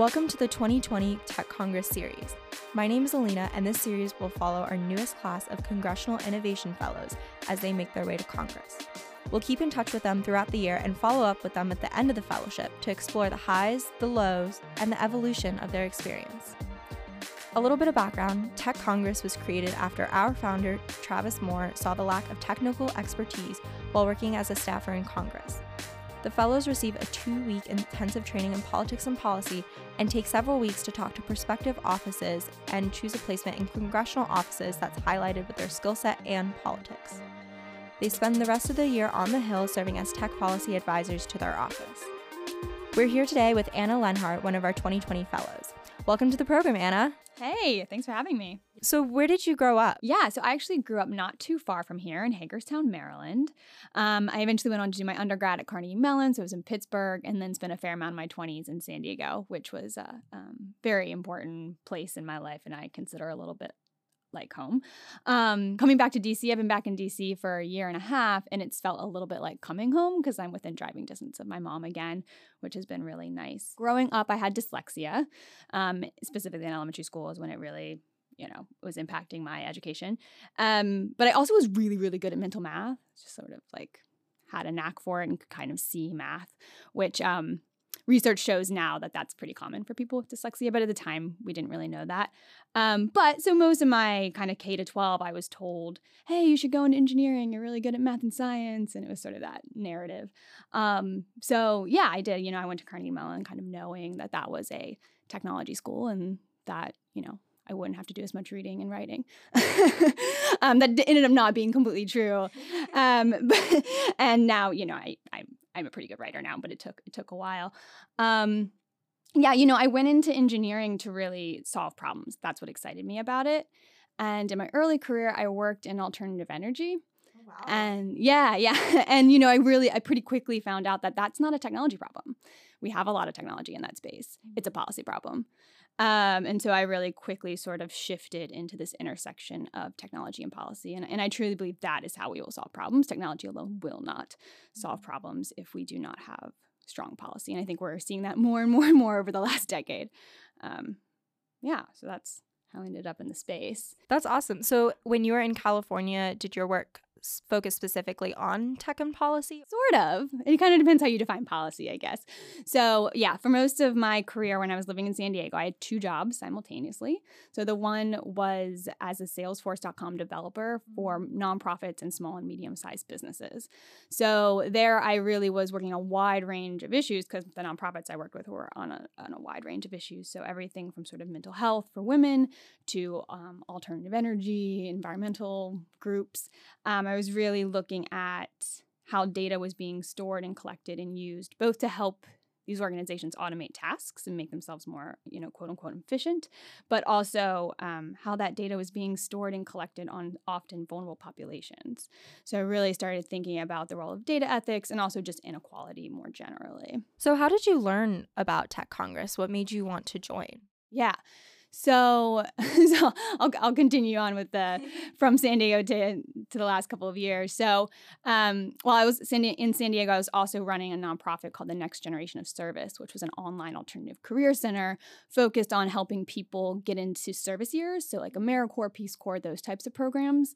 Welcome to the 2020 Tech Congress series. My name is Alina, and this series will follow our newest class of Congressional Innovation Fellows as they make their way to Congress. We'll keep in touch with them throughout the year and follow up with them at the end of the fellowship to explore the highs, the lows, and the evolution of their experience. A little bit of background Tech Congress was created after our founder, Travis Moore, saw the lack of technical expertise while working as a staffer in Congress. The fellows receive a two week intensive training in politics and policy and take several weeks to talk to prospective offices and choose a placement in congressional offices that's highlighted with their skill set and politics. They spend the rest of the year on the Hill serving as tech policy advisors to their office. We're here today with Anna Lenhart, one of our 2020 fellows. Welcome to the program, Anna. Hey, thanks for having me. So, where did you grow up? Yeah, so I actually grew up not too far from here in Hagerstown, Maryland. Um, I eventually went on to do my undergrad at Carnegie Mellon, so I was in Pittsburgh, and then spent a fair amount of my 20s in San Diego, which was a um, very important place in my life, and I consider a little bit like home. Um, coming back to DC, I've been back in DC for a year and a half, and it's felt a little bit like coming home because I'm within driving distance of my mom again, which has been really nice. Growing up, I had dyslexia, um, specifically in elementary school, is when it really you know was impacting my education um, but i also was really really good at mental math just sort of like had a knack for it and could kind of see math which um, research shows now that that's pretty common for people with dyslexia, but at the time we didn't really know that. Um, but so most of my kind of K to 12, I was told, hey, you should go into engineering. You're really good at math and science. And it was sort of that narrative. Um, so yeah, I did. You know, I went to Carnegie Mellon kind of knowing that that was a technology school and that, you know, I wouldn't have to do as much reading and writing. um, that ended up not being completely true. Um, but, and now, you know, I, I'm I'm a pretty good writer now, but it took it took a while. Um, yeah, you know, I went into engineering to really solve problems. That's what excited me about it. And in my early career, I worked in alternative energy. Oh, wow. And yeah, yeah. And, you know, I really, I pretty quickly found out that that's not a technology problem. We have a lot of technology in that space, it's a mm-hmm. policy problem. Um, and so I really quickly sort of shifted into this intersection of technology and policy. And, and I truly believe that is how we will solve problems. Technology alone will not solve mm-hmm. problems if we do not have strong policy. And I think we're seeing that more and more and more over the last decade. Um, yeah, so that's how I ended up in the space. That's awesome. So when you were in California, did your work focus specifically on tech and policy? Sort of. It kind of depends how you define policy, I guess. So, yeah, for most of my career when I was living in San Diego, I had two jobs simultaneously. So, the one was as a Salesforce.com developer for nonprofits and small and medium sized businesses. So, there I really was working on a wide range of issues because the nonprofits I worked with were on a, on a wide range of issues. So, everything from sort of mental health for women to um, alternative energy, environmental groups. Um, I was really looking at how data was being stored and collected and used, both to help these organizations automate tasks and make themselves more, you know, quote unquote efficient, but also um, how that data was being stored and collected on often vulnerable populations. So I really started thinking about the role of data ethics and also just inequality more generally. So, how did you learn about Tech Congress? What made you want to join? Yeah. So, so I'll, I'll continue on with the from San Diego to, to the last couple of years. So, um, while I was in San Diego, I was also running a nonprofit called the Next Generation of Service, which was an online alternative career center focused on helping people get into service years. So, like AmeriCorps, Peace Corps, those types of programs.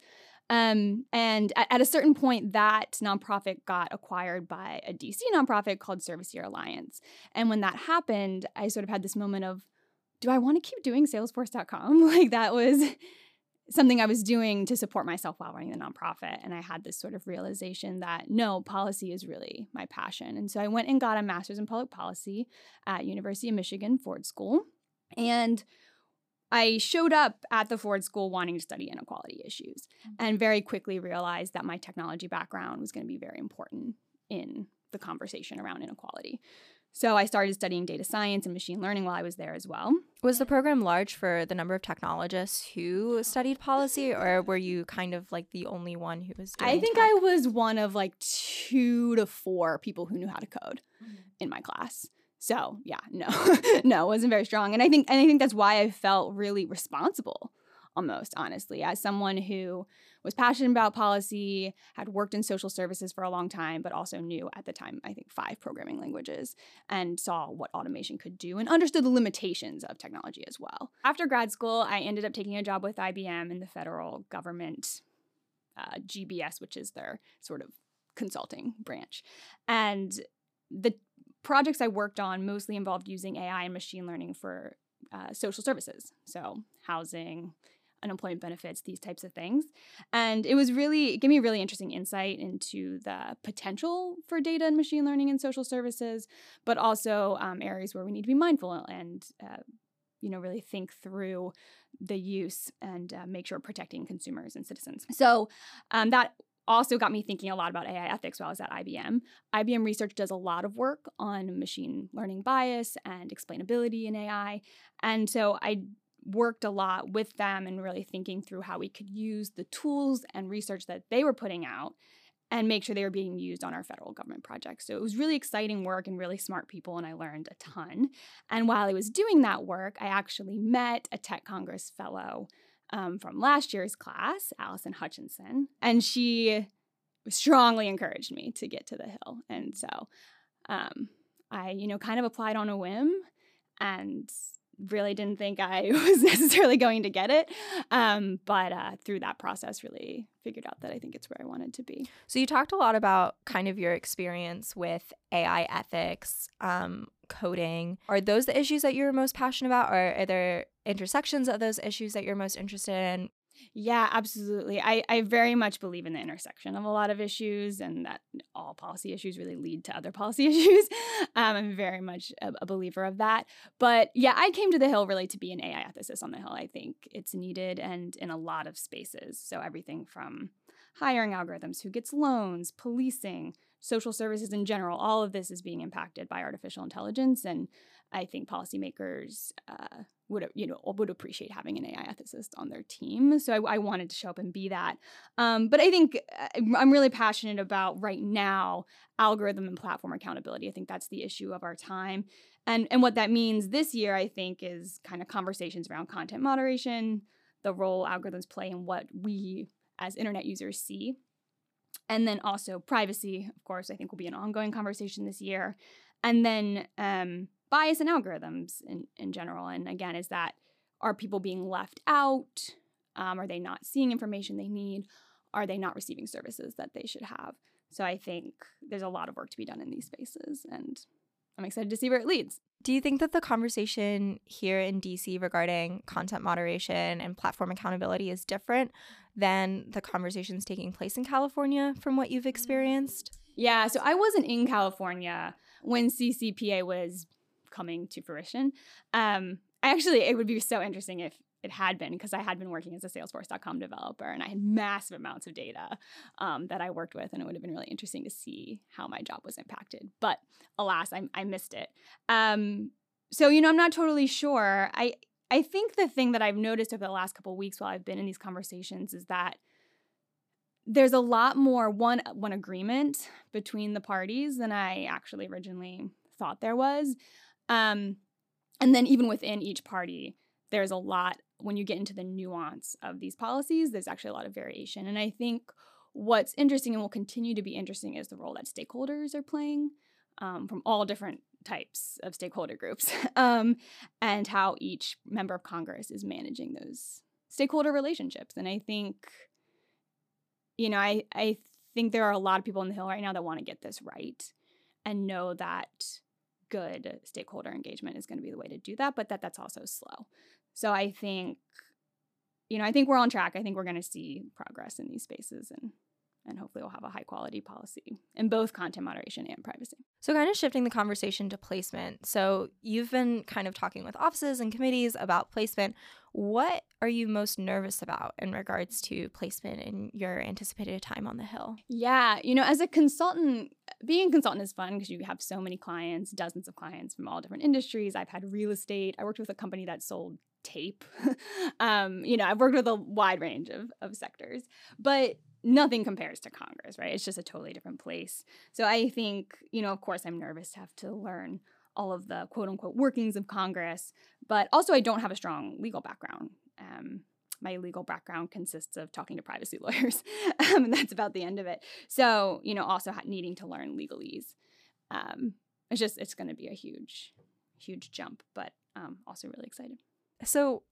Um, and at, at, a certain point, that nonprofit got acquired by a DC nonprofit called Service Year Alliance. And when that happened, I sort of had this moment of, do I want to keep doing salesforce.com? Like that was something I was doing to support myself while running the nonprofit. And I had this sort of realization that no, policy is really my passion. And so I went and got a master's in public policy at University of Michigan Ford School. And I showed up at the Ford School wanting to study inequality issues mm-hmm. and very quickly realized that my technology background was going to be very important in the conversation around inequality. So I started studying data science and machine learning while I was there as well. Was the program large for the number of technologists who studied policy, or were you kind of like the only one who was I think tech? I was one of like two to four people who knew how to code mm-hmm. in my class. So yeah, no, no, it wasn't very strong. And I think and I think that's why I felt really responsible almost, honestly, as someone who was passionate about policy, had worked in social services for a long time, but also knew at the time, I think, five programming languages and saw what automation could do and understood the limitations of technology as well. After grad school, I ended up taking a job with IBM in the federal government, uh, GBS, which is their sort of consulting branch. And the projects I worked on mostly involved using AI and machine learning for uh, social services, so housing, unemployment benefits, these types of things. And it was really, it gave me really interesting insight into the potential for data and machine learning in social services, but also um, areas where we need to be mindful and, uh, you know, really think through the use and uh, make sure protecting consumers and citizens. So um, that also got me thinking a lot about AI ethics while I was at IBM. IBM Research does a lot of work on machine learning bias and explainability in AI. And so I worked a lot with them and really thinking through how we could use the tools and research that they were putting out and make sure they were being used on our federal government projects. So it was really exciting work and really smart people, and I learned a ton. And while I was doing that work, I actually met a Tech Congress fellow um, from last year's class, Allison Hutchinson, and she strongly encouraged me to get to the Hill. And so um, I, you know, kind of applied on a whim and really didn't think I was necessarily going to get it. Um, but uh, through that process, really figured out that I think it's where I wanted to be. So you talked a lot about kind of your experience with AI ethics, um, coding. Are those the issues that you're most passionate about, or are there intersections of those issues that you're most interested in? Yeah, absolutely. I, I very much believe in the intersection of a lot of issues and that all policy issues really lead to other policy issues. Um, I'm very much a, a, believer of that. But yeah, I came to the Hill really to be an AI ethicist on the Hill. I think it's needed and in a lot of spaces. So everything from hiring algorithms, who gets loans, policing, social services in general, all of this is being impacted by artificial intelligence. And I think policymakers uh, would you know would appreciate having an AI ethicist on their team. So I, I wanted to show up and be that. Um, but I think uh, I'm really passionate about right now algorithm and platform accountability. I think that's the issue of our time, and and what that means this year I think is kind of conversations around content moderation, the role algorithms play in what we as internet users see. And then also privacy, of course, I think will be an ongoing conversation this year. And then um, bias in algorithms in, in general. And again, is that are people being left out? Um, are they not seeing information they need? Are they not receiving services that they should have? So I think there's a lot of work to be done in these spaces, and I'm excited to see where it leads. Do you think that the conversation here in DC regarding content moderation and platform accountability is different than the conversations taking place in California from what you've experienced? Yeah, so I wasn't in California when CCPA was coming to fruition. Um, actually, it would be so interesting if it had been because I had been working as a Salesforce.com developer and I had massive amounts of data um, that I worked with, and it would have been really interesting to see how my job was impacted. But alas, I, I missed it. Um, so you know, I'm not totally sure. I I think the thing that I've noticed over the last couple weeks while I've been in these conversations is that there's a lot more one one agreement between the parties than I actually originally thought there was. Um, and then even within each party, there's a lot when you get into the nuance of these policies, there's actually a lot of variation. And I think what's interesting and will continue to be interesting is the role that stakeholders are playing um, from all different types of stakeholder groups um, and how each member of Congress is managing those stakeholder relationships. And I think, you know, I, I think there are a lot of people in the Hill right now that want to get this right and know that good stakeholder engagement is going to be the way to do that, but that that's also slow. So I think, you know, I think we're on track. I think we're going to see progress in these spaces and and hopefully we'll have a high quality policy in both content moderation and privacy. So, kind of shifting the conversation to placement. So, you've been kind of talking with offices and committees about placement. What are you most nervous about in regards to placement in your anticipated time on the Hill? Yeah, you know, as a consultant, being a consultant is fun because you have so many clients, dozens of clients from all different industries. I've had real estate. I worked with a company that sold tape. um, you know, I've worked with a wide range of, of sectors, but nothing compares to Congress, right? It's just a totally different place. So I think, you know, of course, I'm nervous to have to learn all of the quote unquote workings of Congress, but also I don't have a strong legal background. Um, my legal background consists of talking to privacy lawyers, um, and that's about the end of it. So, you know, also needing to learn legalese. Um, it's just it's going to be a huge, huge jump, but um, also really excited. So,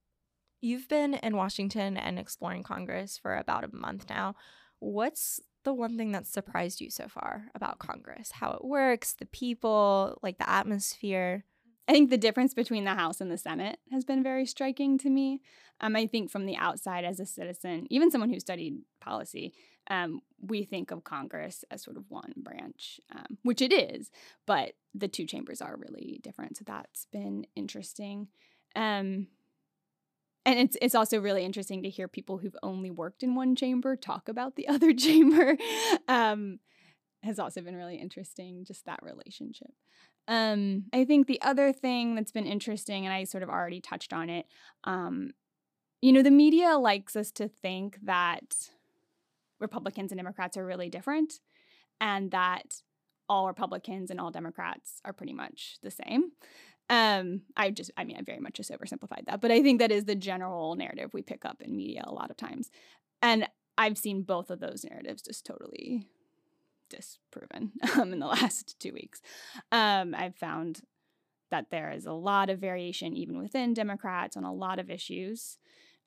you've been in Washington and exploring Congress for about a month now. What's the one thing that surprised you so far about Congress? How it works, the people, like the atmosphere? I think the difference between the House and the Senate has been very striking to me. Um, I think from the outside, as a citizen, even someone who studied policy, um, we think of Congress as sort of one branch, um, which it is, but the two chambers are really different. So that's been interesting. Um, and it's it's also really interesting to hear people who've only worked in one chamber talk about the other chamber. Um, has also been really interesting, just that relationship. Um, I think the other thing that's been interesting, and I sort of already touched on it, um, you know, the media likes us to think that Republicans and Democrats are really different and that all Republicans and all Democrats are pretty much the same. Um, I just, I mean, I very much just oversimplified that, but I think that is the general narrative we pick up in media a lot of times. And I've seen both of those narratives just totally disproven um, in the last two weeks. Um, I've found that there is a lot of variation even within Democrats on a lot of issues.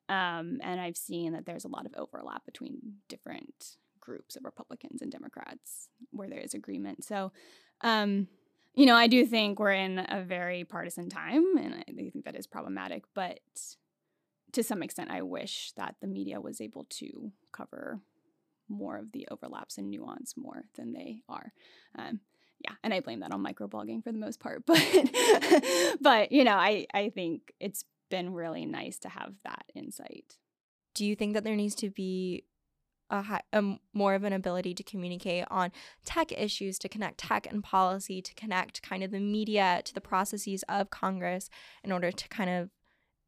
Um, and I've seen that there's a lot of overlap between different groups of Republicans and Democrats where there is agreement. So, um, you know, I do think we're in a very partisan time, and I think that is problematic. But to some extent, I wish that the media was able to cover more of the overlaps and nuance more than they are. Um, yeah, and I blame that on microblogging for the most part. But but you know, I I think it's been really nice to have that insight. Do you think that there needs to be a, a more of an ability to communicate on tech issues, to connect tech and policy, to connect kind of the media to the processes of Congress in order to kind of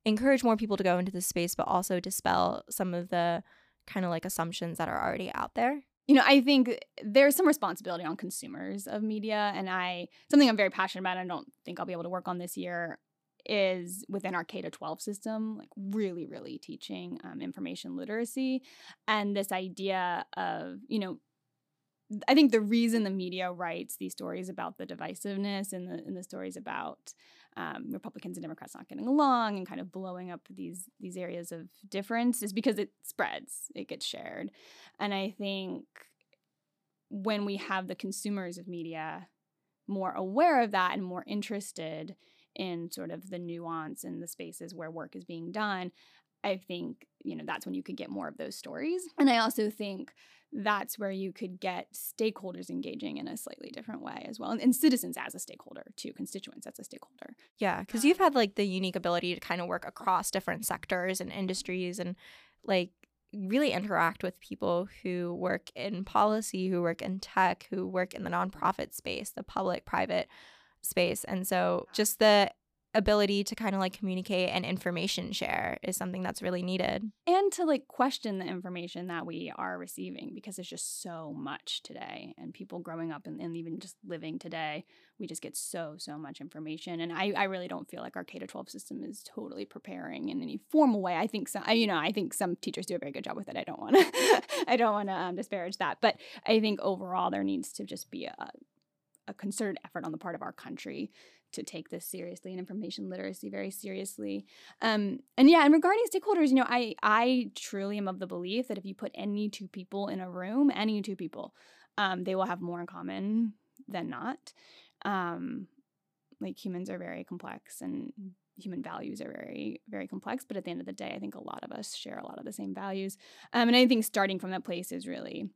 encourage more people to go into the space, but also dispel some of the kind of like assumptions that are already out there? You know, I think there's some responsibility on consumers of media, and I something I'm very passionate about. I don't think I'll be able to work on this year is within our K to 12 system, like really, really teaching um, information literacy and this idea of, you know, I think the reason the media writes these stories about the divisiveness and the, and the stories about um, Republicans and Democrats not getting along and kind of blowing up these these areas of difference is because it spreads, it gets shared, and I think when we have the consumers of media more aware of that and more interested in sort of the nuance and the spaces where work is being done, I think, you know, that's when you could get more of those stories. And I also think that's where you could get stakeholders engaging in a slightly different way as well. And, and citizens as a stakeholder, too, constituents as a stakeholder. Yeah, because um, you've had like the unique ability to kind of work across different sectors and industries and like really interact with people who work in policy, who work in tech, who work in the nonprofit space, the public private space. And so just the ability to kind of like communicate and information share is something that's really needed. And to like question the information that we are receiving because there's just so much today. And people growing up and, and even just living today, we just get so, so much information. And I, I really don't feel like our K 12 system is totally preparing in any formal way. I think some, you know, I think some teachers do a very good job with it. I don't want to, I don't want to um, disparage that. But I think overall there needs to just be a, a concerted effort on the part of our country to take this seriously and information literacy very seriously. Um, and yeah, and regarding stakeholders, you know, I I truly am of the belief that if you put any two people in a room, any two people, um, they will have more in common than not. Um, like humans are very complex and human values are very very complex but at the end of the day i think a lot of us share a lot of the same values um, and i think starting from that place is really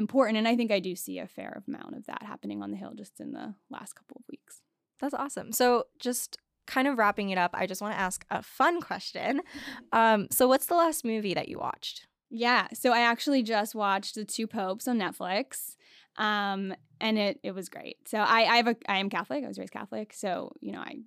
important. And I think I do see a fair amount of that happening on the Hill just in the last couple of weeks. That's awesome. So just kind of wrapping it up, I just want to ask a fun question. Um, so what's the last movie that you watched? Yeah, so I actually just watched The Two Popes on Netflix. Um, and it it was great. So I I have a I am Catholic. I was raised Catholic. So, you know, I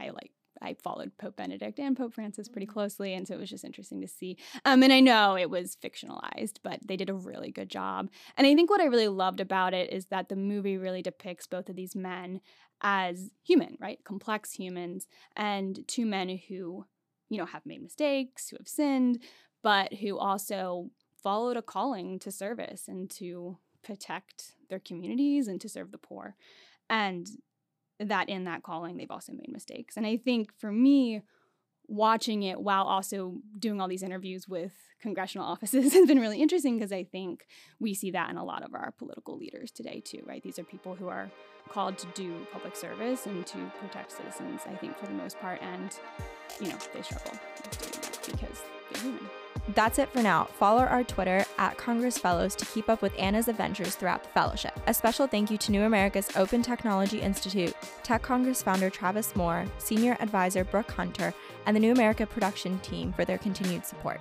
I like I followed Pope Benedict and Pope Francis pretty mm-hmm. closely, and so it was just interesting to see. Um, and I know it was fictionalized, but they did a really good job. And I think what I really loved about it is that the movie really depicts both of these men as human, right, complex humans, and two men who, you know, have made mistakes, who have sinned, but who also followed a calling to service and to protect their communities and to serve the poor. And that in that calling, they've also made mistakes. And I think for me, watching it while also doing all these interviews with congressional offices has been really interesting because I think we see that in a lot of our political leaders today too, right? These are people who are called to do public service and to protect citizens, I think for the most part, and you know, they struggle because they're human. That's it for now. Follow our Twitter at Congress Fellows to keep up with Anna's adventures throughout the fellowship. A special thank you to New America's Open Technology Institute, Tech Congress founder Travis Moore, senior advisor Brooke Hunter, and the New America production team for their continued support.